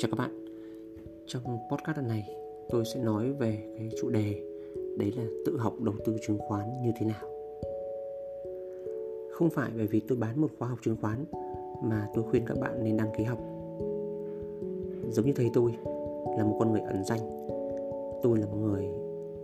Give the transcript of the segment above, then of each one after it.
Chào các bạn. Trong podcast lần này, tôi sẽ nói về cái chủ đề, Đấy là tự học đầu tư chứng khoán như thế nào. Không phải bởi vì tôi bán một khóa học chứng khoán Mà tôi khuyên các bạn nên đăng ký học. Giống như thầy tôi, là một con người ẩn danh. Tôi là một người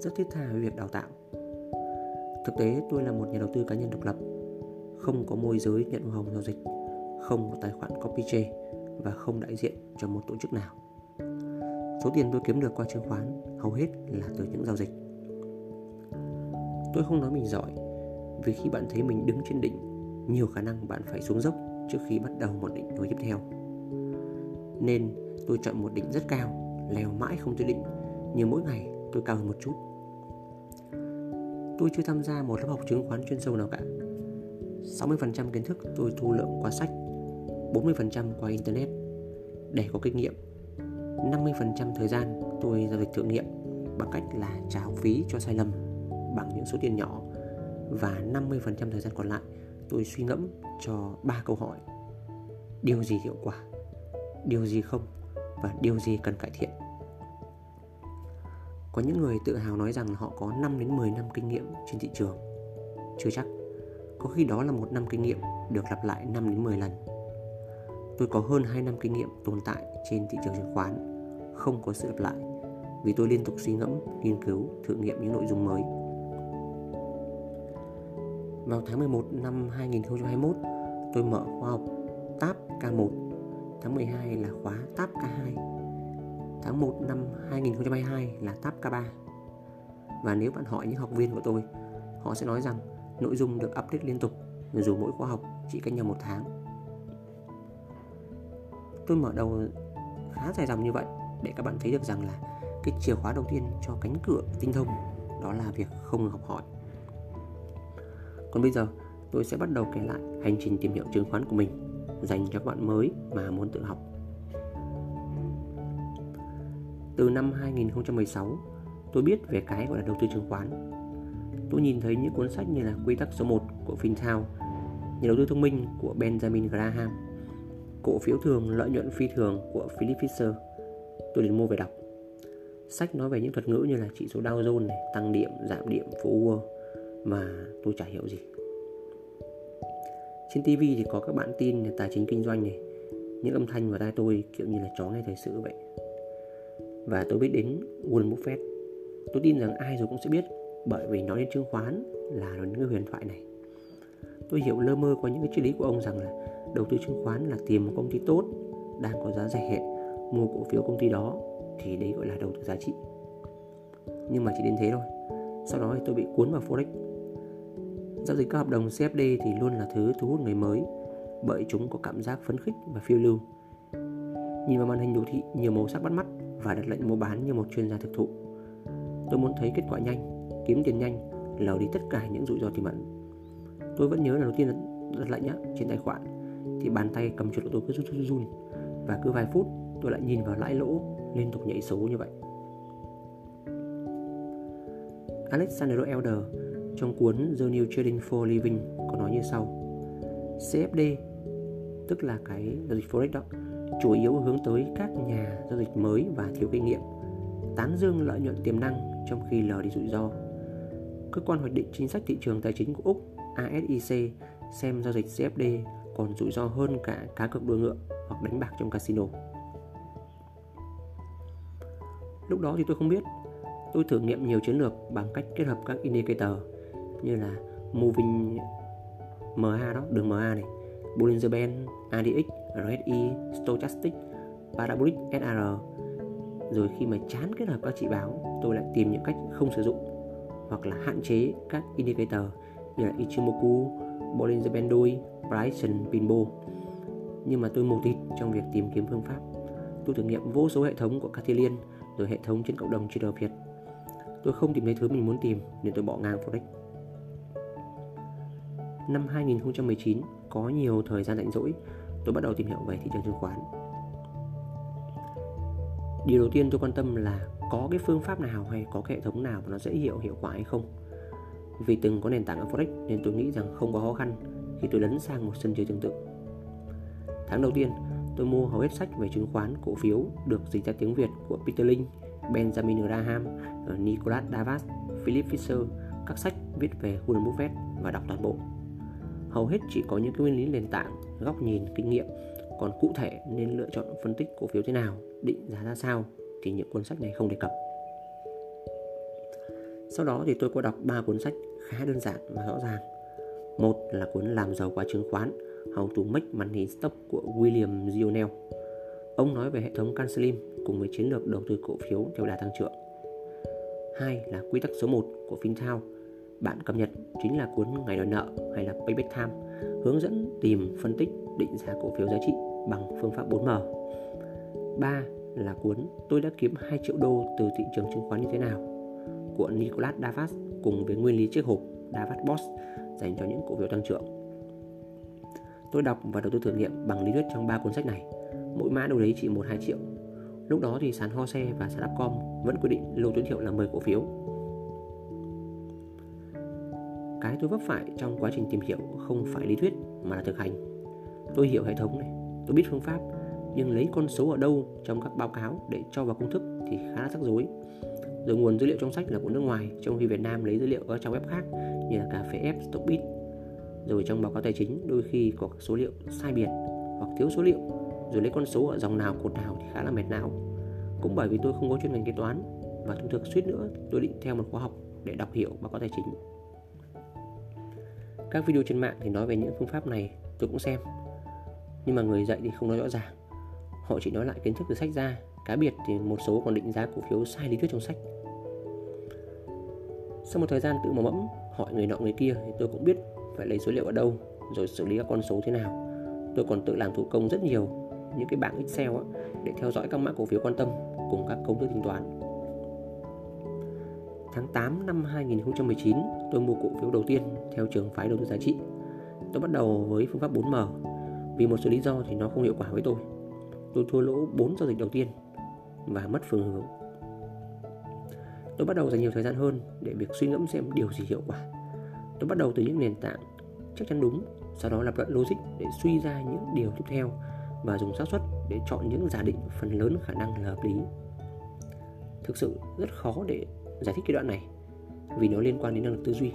rất thiết tha với việc đào tạo. Thực tế, tôi là một nhà đầu tư cá nhân độc lập. Không có môi giới nhận hoa hồng giao dịch, Không có tài khoản copy trade và không đại diện cho một tổ chức nào. Số tiền tôi kiếm được qua chứng khoán hầu hết là từ những giao dịch. Tôi không nói mình giỏi, vì khi bạn thấy mình đứng trên đỉnh, nhiều khả năng bạn phải xuống dốc trước khi bắt đầu một đỉnh nối tiếp theo. Nên tôi chọn một đỉnh rất cao, leo mãi không tới đỉnh, nhưng mỗi ngày tôi cao hơn một chút. Tôi chưa tham gia một lớp học chứng khoán chuyên sâu nào cả. 60% kiến thức tôi thu lượng qua sách 40% qua Internet. Để có kinh nghiệm 50% thời gian tôi giao dịch thử nghiệm bằng cách là trả học phí cho sai lầm bằng những số tiền nhỏ và 50% thời gian còn lại tôi suy ngẫm cho ba câu hỏi. Điều gì hiệu quả, điều gì không và điều gì cần cải thiện? Có những người tự hào nói rằng họ có 5 đến 10 năm kinh nghiệm trên thị trường. Chưa chắc. Có khi đó là một năm kinh nghiệm được lặp lại 5 đến 10 lần. Tôi có hơn 2 năm kinh nghiệm tồn tại trên thị trường chứng khoán, không có sự lặp lại vì tôi liên tục suy ngẫm, nghiên cứu, thử nghiệm những nội dung mới. Vào tháng 11 năm 2021, tôi mở khóa học TAP K1. Tháng 12 là khóa TAP K2. Tháng 1 năm 2022 là TAP K3. Và nếu bạn hỏi những học viên của tôi, họ sẽ nói rằng nội dung được update liên tục dù mỗi khóa học chỉ cách nhau một tháng tôi mở đầu khá dài dòng như vậy để các bạn thấy được rằng là cái chìa khóa đầu tiên cho cánh cửa tinh thông đó là việc không học hỏi. Còn bây giờ, tôi sẽ bắt đầu kể lại hành trình tìm hiểu chứng khoán của mình dành cho các bạn mới mà muốn tự học. Từ năm 2016 tôi biết về cái gọi là đầu tư chứng khoán. Tôi nhìn thấy những cuốn sách như là quy tắc số 1 của FinTown, nhà đầu tư thông minh của Benjamin Graham cổ phiếu thường lợi nhuận phi thường của Philip Fisher. Tôi đến mua về đọc. Sách nói về những thuật ngữ như là chỉ số Dow Jones này, tăng điểm, giảm điểm, phố Wall mà tôi chả hiểu gì. Trên TV thì có các bản tin tài chính kinh doanh này, những âm thanh vào tai tôi kiểu như là chó nghe thời sự vậy. Và tôi biết đến Warren Buffett. Tôi tin rằng ai rồi cũng sẽ biết bởi vì nói đến chứng khoán là những cái huyền thoại này. Tôi hiểu lơ mơ qua những cái triết lý của ông rằng là đầu tư chứng khoán là tìm một công ty tốt, đang có giá rẻ, mua cổ phiếu công ty đó, thì đấy gọi là đầu tư giá trị. Nhưng mà chỉ đến thế thôi. Sau đó thì tôi bị cuốn vào forex. Giao dịch các hợp đồng CFD thì luôn là thứ thu hút người mới, bởi chúng có cảm giác phấn khích và phiêu lưu. Nhìn vào màn hình đồ thị, nhiều màu sắc bắt mắt và đặt lệnh mua bán như một chuyên gia thực thụ. Tôi muốn thấy kết quả nhanh, kiếm tiền nhanh lờ đi tất cả những rủi ro tiềm ẩn. Tôi vẫn nhớ là đầu tiên đặt lệnh nhá, trên tài khoản thì bàn tay cầm chuột của tôi cứ run run run. Và cứ vài phút, tôi lại nhìn vào lãi lỗ liên tục nhảy số như vậy. Alexander Elder, trong cuốn The New Trading for Living, có nói như sau. CFD tức là cái giao dịch forex đó, chủ yếu hướng tới các nhà giao dịch mới và thiếu kinh nghiệm, tán dương lợi nhuận tiềm năng trong khi lờ đi rủi ro. Cơ quan hoạch định chính sách thị trường tài chính của Úc ASIC xem giao dịch CFD còn rủi ro hơn cả cá cược đua ngựa hoặc đánh bạc trong casino. Lúc đó thì tôi không biết. Tôi thử nghiệm nhiều chiến lược bằng cách kết hợp các indicator như là moving MA đó, đường MA này, Bollinger Band, ADX, RSI, Stochastic, Parabolic SR. Rồi khi mà chán kết hợp các chỉ báo, tôi lại tìm những cách không sử dụng hoặc là hạn chế các indicator như là Ichimoku, Bollinger Band đôi, Bryson Pinbo nhưng mà tôi mù tịt trong việc tìm kiếm phương pháp. Tôi thử nghiệm vô số hệ thống của Cathelian rồi hệ thống trên cộng đồng trader Việt. Tôi không tìm thấy thứ mình muốn tìm nên tôi bỏ ngang Forex. Năm 2019 có nhiều thời gian rảnh rỗi tôi bắt đầu tìm hiểu về thị trường chứng khoán. Điều đầu tiên tôi quan tâm là có cái phương pháp nào hay có cái hệ thống nào mà nó dễ hiểu hiệu quả hay không? Vì từng có nền tảng ở Forex nên tôi nghĩ rằng không có khó khăn khi tôi lấn sang một sân chơi tương tự. Tháng đầu tiên, tôi mua hầu hết sách về chứng khoán cổ phiếu được dịch ra tiếng Việt của Peter Lynch, Benjamin Graham, ờ, Nicholas Davas, Philip Fisher, các sách viết về Warren Buffett và đọc toàn bộ. Hầu hết chỉ có những cái nguyên lý nền tảng, góc nhìn, kinh nghiệm, còn cụ thể nên lựa chọn phân tích cổ phiếu thế nào, định giá ra sao thì những cuốn sách này không đề cập. Sau đó thì tôi có đọc ba cuốn sách khá đơn giản và rõ ràng. Một là cuốn Làm giàu qua chứng khoán, How to Make Money Stock của William Gionel. Ông nói về hệ thống Cancelim cùng với chiến lược đầu tư cổ phiếu theo đà tăng trưởng. Hai là quy tắc số 1 của FinTown. Bạn cập nhật chính là cuốn Ngày đòi nợ hay là Payback Time, hướng dẫn tìm, phân tích, định giá cổ phiếu giá trị bằng phương pháp 4M. Ba là cuốn Tôi đã kiếm 2 triệu đô từ thị trường chứng khoán như thế nào của Nicholas Davas cùng với nguyên lý chiếc hộp David Boss dành cho những cổ phiếu tăng trưởng. Tôi đọc và đầu tư thử nghiệm bằng lý thuyết trong ba cuốn sách này. Mỗi mã đâu đấy chỉ 1-2 triệu. Lúc đó thì sàn HOSE và sàn Upcom vẫn quy định lô tối thiểu là 10 cổ phiếu. Cái tôi vấp phải trong quá trình tìm hiểu không phải lý thuyết mà là thực hành. Tôi hiểu hệ thống này, tôi biết phương pháp, nhưng lấy con số ở đâu trong các báo cáo để cho vào công thức thì khá là rắc rối rồi nguồn dữ liệu trong sách là của nước ngoài trong khi Việt Nam lấy dữ liệu ở trang web khác như là cà phê F, Stockbit. Rồi trong báo cáo tài chính đôi khi có số liệu sai biệt hoặc thiếu số liệu. Rồi lấy con số ở dòng nào cột nào thì khá là mệt não. Cũng bởi vì tôi không có chuyên ngành kế toán và thông thường suýt nữa tôi định theo một khóa học để đọc hiểu báo cáo tài chính. Các video trên mạng thì nói về những phương pháp này tôi cũng xem. Nhưng mà người dạy thì không nói rõ ràng. Họ chỉ nói lại kiến thức từ sách ra cá biệt thì một số còn định giá cổ phiếu sai lý thuyết trong sách sau một thời gian tự mò mẫm hỏi người nọ người kia thì tôi cũng biết phải lấy số liệu ở đâu rồi xử lý các con số thế nào tôi còn tự làm thủ công rất nhiều những cái bảng Excel á, để theo dõi các mã cổ phiếu quan tâm cùng các công thức tính toán Tháng 8 năm 2019, tôi mua cổ phiếu đầu tiên theo trường phái đầu tư giá trị. Tôi bắt đầu với phương pháp 4M. Vì một số lý do thì nó không hiệu quả với tôi. Tôi thua lỗ 4 giao dịch đầu tiên và mất phương hướng. Tôi bắt đầu dành nhiều thời gian hơn để việc suy ngẫm xem điều gì hiệu quả. Tôi bắt đầu từ những nền tảng chắc chắn đúng, sau đó lập luận logic để suy ra những điều tiếp theo và dùng xác suất để chọn những giả định phần lớn khả năng là hợp lý. Thực sự rất khó để giải thích cái đoạn này vì nó liên quan đến năng lực tư duy.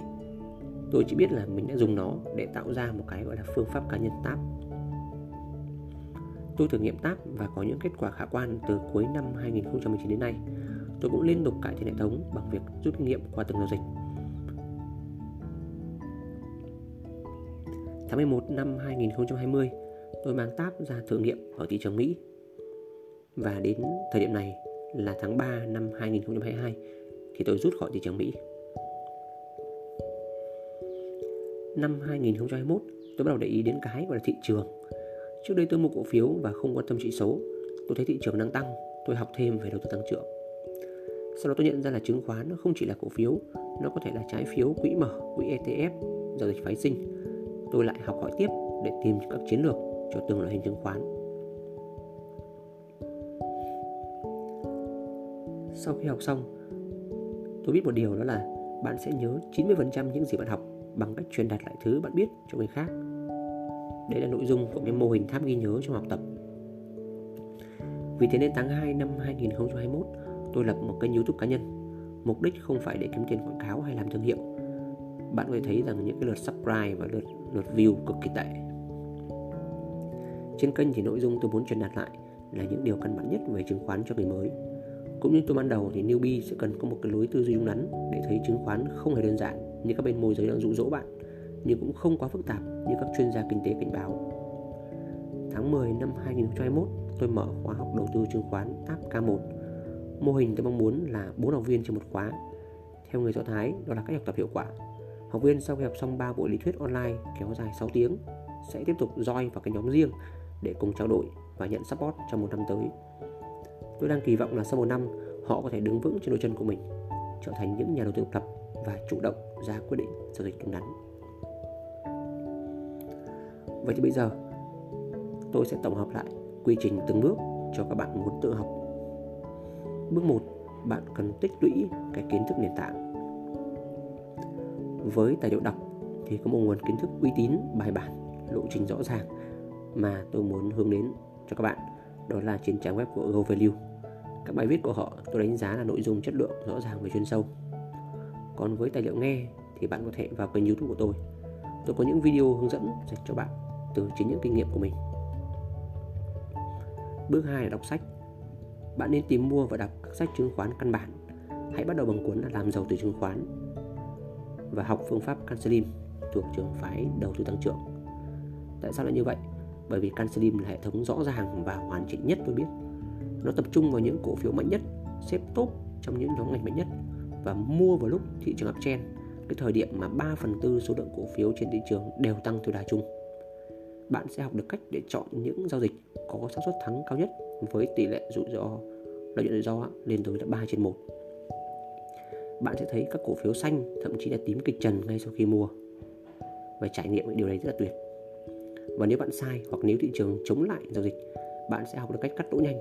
Tôi chỉ biết là mình đã dùng nó để tạo ra một cái gọi là phương pháp cá nhân táp Tôi thử nghiệm TAP và có những kết quả khả quan từ cuối năm 2019 đến nay. Tôi cũng liên tục cải thiện hệ thống bằng việc rút kinh nghiệm qua từng giao dịch. Tháng 11 năm 2020, tôi mang TAP ra thử nghiệm ở thị trường Mỹ. Và đến thời điểm này là tháng 3 năm 2022 thì tôi rút khỏi thị trường Mỹ. Năm 2021, tôi bắt đầu để ý đến cái gọi là thị trường Trước đây tôi mua cổ phiếu và không quan tâm chỉ số. Tôi thấy thị trường đang tăng, tôi học thêm về đầu tư tăng trưởng. Sau đó tôi nhận ra là chứng khoán nó không chỉ là cổ phiếu, nó có thể là trái phiếu, quỹ mở, quỹ ETF, giao dịch phái sinh. Tôi lại học hỏi tiếp để tìm các chiến lược cho từng loại hình chứng khoán. Sau khi học xong, tôi biết một điều đó là bạn sẽ nhớ 90% những gì bạn học bằng cách truyền đạt lại thứ bạn biết cho người khác Đấy là nội dung của cái mô hình tháp ghi nhớ trong học tập. Vì thế nên tháng 2 năm 2021 Tôi lập một kênh youtube cá nhân. Mục đích không phải để kiếm tiền quảng cáo hay làm thương hiệu. Bạn có thể thấy rằng những cái lượt subscribe và lượt, lượt view cực kỳ tệ. Trên kênh thì nội dung tôi muốn truyền đạt lại là những điều căn bản nhất về chứng khoán cho người mới. Cũng như tôi ban đầu thì newbie sẽ cần có một cái lối tư duy đúng đắn để thấy chứng khoán không hề đơn giản như các bên môi giới đang dụ dỗ bạn nhưng cũng không quá phức tạp như các chuyên gia kinh tế cảnh báo. Tháng 10 năm 2021, tôi mở khóa học đầu tư chứng khoán TAP K1. Mô hình tôi mong muốn là 4 học viên trên một khóa. Theo người Do Thái, đó là cách học tập hiệu quả. Học viên sau khi học xong 3 buổi lý thuyết online kéo dài 6 tiếng sẽ tiếp tục join vào cái nhóm riêng để cùng trao đổi và nhận support trong một năm tới. Tôi đang kỳ vọng là sau một năm họ có thể đứng vững trên đôi chân của mình, trở thành những nhà đầu tư độc lập và chủ động ra quyết định giao dịch đúng đắn. Vậy thì bây giờ tôi sẽ tổng hợp lại quy trình từng bước cho các bạn muốn tự học. Bước 1, bạn cần tích lũy cái kiến thức nền tảng. Với tài liệu đọc thì có một nguồn kiến thức uy tín, bài bản, lộ trình rõ ràng mà tôi muốn hướng đến cho các bạn đó là trên trang web của GoValue. Các bài viết của họ tôi đánh giá là nội dung chất lượng rõ ràng và chuyên sâu. Còn với tài liệu nghe thì bạn có thể vào kênh YouTube của tôi. Tôi có những video hướng dẫn dành cho bạn từ chính những kinh nghiệm của mình. Bước 2 là đọc sách. Bạn nên tìm mua và đọc các sách chứng khoán căn bản. Hãy bắt đầu bằng cuốn là Làm giàu từ chứng khoán và học phương pháp Cancelim thuộc trường phái đầu tư tăng trưởng. Tại sao lại như vậy? Bởi vì Cancelim là hệ thống rõ ràng và hoàn chỉnh nhất tôi biết. Nó tập trung vào những cổ phiếu mạnh nhất, xếp top trong những nhóm ngành mạnh nhất và mua vào lúc thị trường uptrend, cái thời điểm mà 3 phần tư số lượng cổ phiếu trên thị trường đều tăng theo đà chung. Bạn sẽ học được cách để chọn những giao dịch có xác suất thắng cao nhất với tỷ lệ rủi ro lợi nhuận rủi ro lên tới là 3 trên 1. Bạn sẽ thấy các cổ phiếu xanh thậm chí là tím kịch trần ngay sau khi mua và trải nghiệm điều này rất là tuyệt. Và nếu bạn sai hoặc nếu thị trường chống lại giao dịch, bạn sẽ học được cách cắt lỗ nhanh.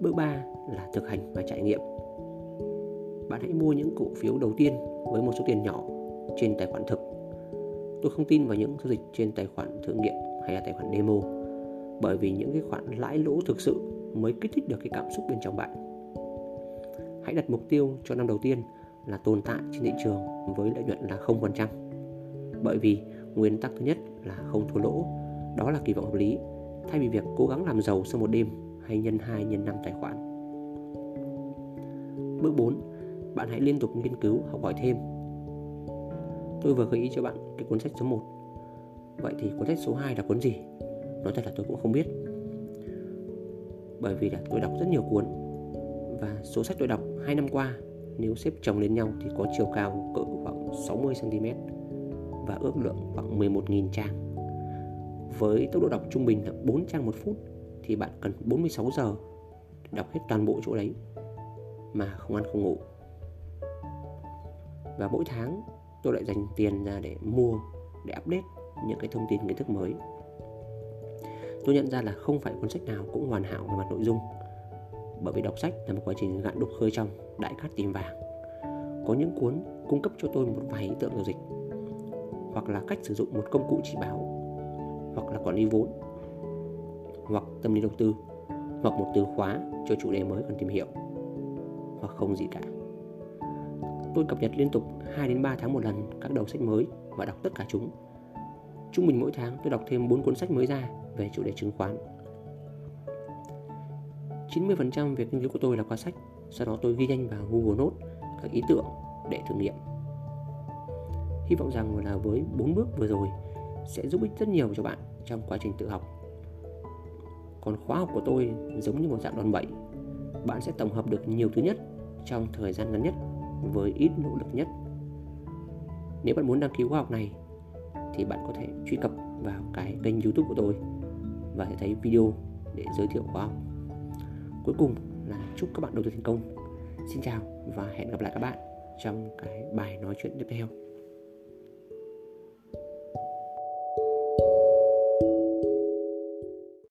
Bước 3 là thực hành và trải nghiệm. Bạn hãy mua những cổ phiếu đầu tiên với một số tiền nhỏ trên tài khoản thực. Tôi không tin vào những giao dịch trên tài khoản thử nghiệm hay là tài khoản demo bởi vì những cái khoản lãi lỗ thực sự mới kích thích được cái cảm xúc bên trong bạn. Hãy đặt mục tiêu cho năm đầu tiên là tồn tại trên thị trường với lợi nhuận là 0%. Bởi vì nguyên tắc thứ nhất là không thua lỗ, đó là kỳ vọng hợp lý, thay vì việc cố gắng làm giàu sau một đêm hay nhân 2 nhân 5 tài khoản. Bước 4, bạn hãy liên tục nghiên cứu, học hỏi thêm. Tôi vừa gợi ý cho bạn cái cuốn sách số 1. Vậy thì cuốn sách số 2 là cuốn gì? Nói thật là tôi cũng không biết. Bởi vì là tôi đọc rất nhiều cuốn và số sách tôi đọc 2 năm qua, nếu xếp chồng lên nhau thì có chiều cao cỡ khoảng 60 cm và ước lượng khoảng 11.000 trang. Với tốc độ đọc trung bình là 4 trang một phút thì bạn cần 46 giờ đọc hết toàn bộ chỗ đấy mà không ăn không ngủ. Và mỗi tháng tôi lại dành tiền ra để mua, để update những cái thông tin kiến thức mới. Tôi nhận ra là không phải cuốn sách nào cũng hoàn hảo về mặt nội dung bởi vì đọc sách là một quá trình gạn đục khơi trong đại cát tìm vàng có những cuốn cung cấp cho tôi một vài ý tưởng giao dịch hoặc là cách sử dụng một công cụ chỉ báo hoặc là quản lý vốn hoặc tâm lý đầu tư hoặc một từ khóa cho chủ đề mới cần tìm hiểu hoặc không gì cả tôi cập nhật liên tục 2 đến 3 tháng một lần các đầu sách mới và đọc tất cả chúng. Trung bình mỗi tháng, tôi đọc thêm 4 cuốn sách mới ra về chủ đề chứng khoán. 90% việc nghiên cứu của tôi là qua sách, sau đó tôi ghi nhanh vào Google Notes các ý tưởng để thử nghiệm. Hy vọng rằng là với 4 bước vừa rồi sẽ giúp ích rất nhiều cho bạn trong quá trình tự học. Còn khóa học của tôi giống như một dạng đòn bẩy. Bạn sẽ tổng hợp được nhiều thứ nhất trong thời gian ngắn nhất với ít nỗ lực nhất. Nếu bạn muốn đăng ký khóa học này, thì bạn có thể truy cập vào cái kênh youtube của tôi và sẽ thấy video để giới thiệu khóa học. Cuối cùng là chúc các bạn đầu tư thành công. Xin chào và hẹn gặp lại các bạn trong cái bài nói chuyện tiếp theo.